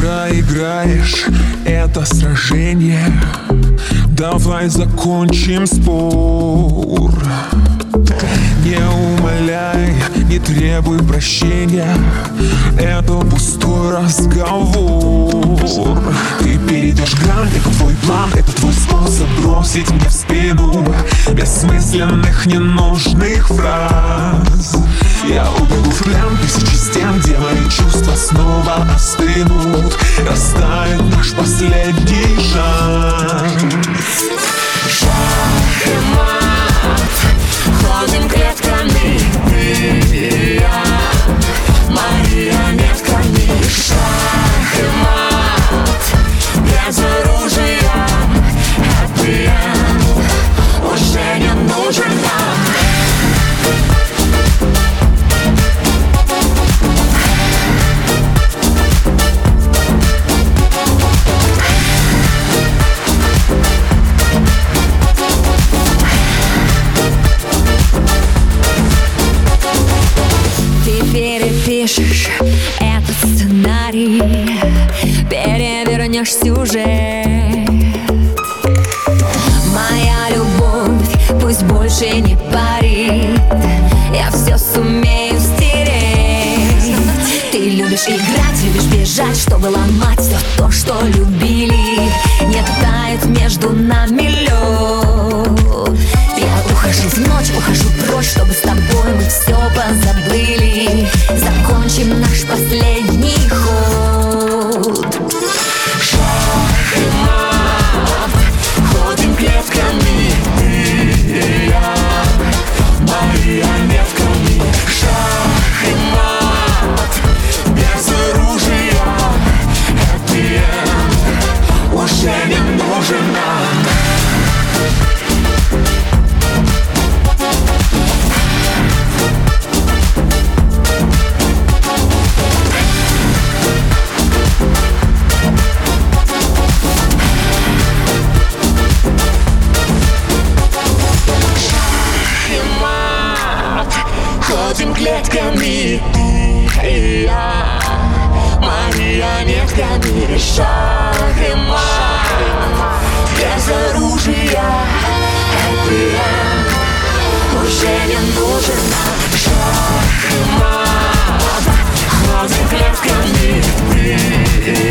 проиграешь это сражение. Давай закончим спор требуй прощения. Это пустой разговор. Ты перейдешь грань, это твой план Это твой способ бросить мне в спину Бессмысленных, ненужных фраз. Я убегу в плен тысячи стен Где мои чувства снова остынут Растает наш последний шанс Шах и мат перепишешь этот сценарий Перевернешь сюжет. Моя любовь пусть больше не парит Я все сумею стереть. Ты любишь играть, любишь бежать Чтобы ломать все то, что любили. Не тает между нами ходим клетками. Ты и я Марионетками Шахрема Без оружия. ЭПМ Уже не нужен Шахрема Ходим клетками. Ты и я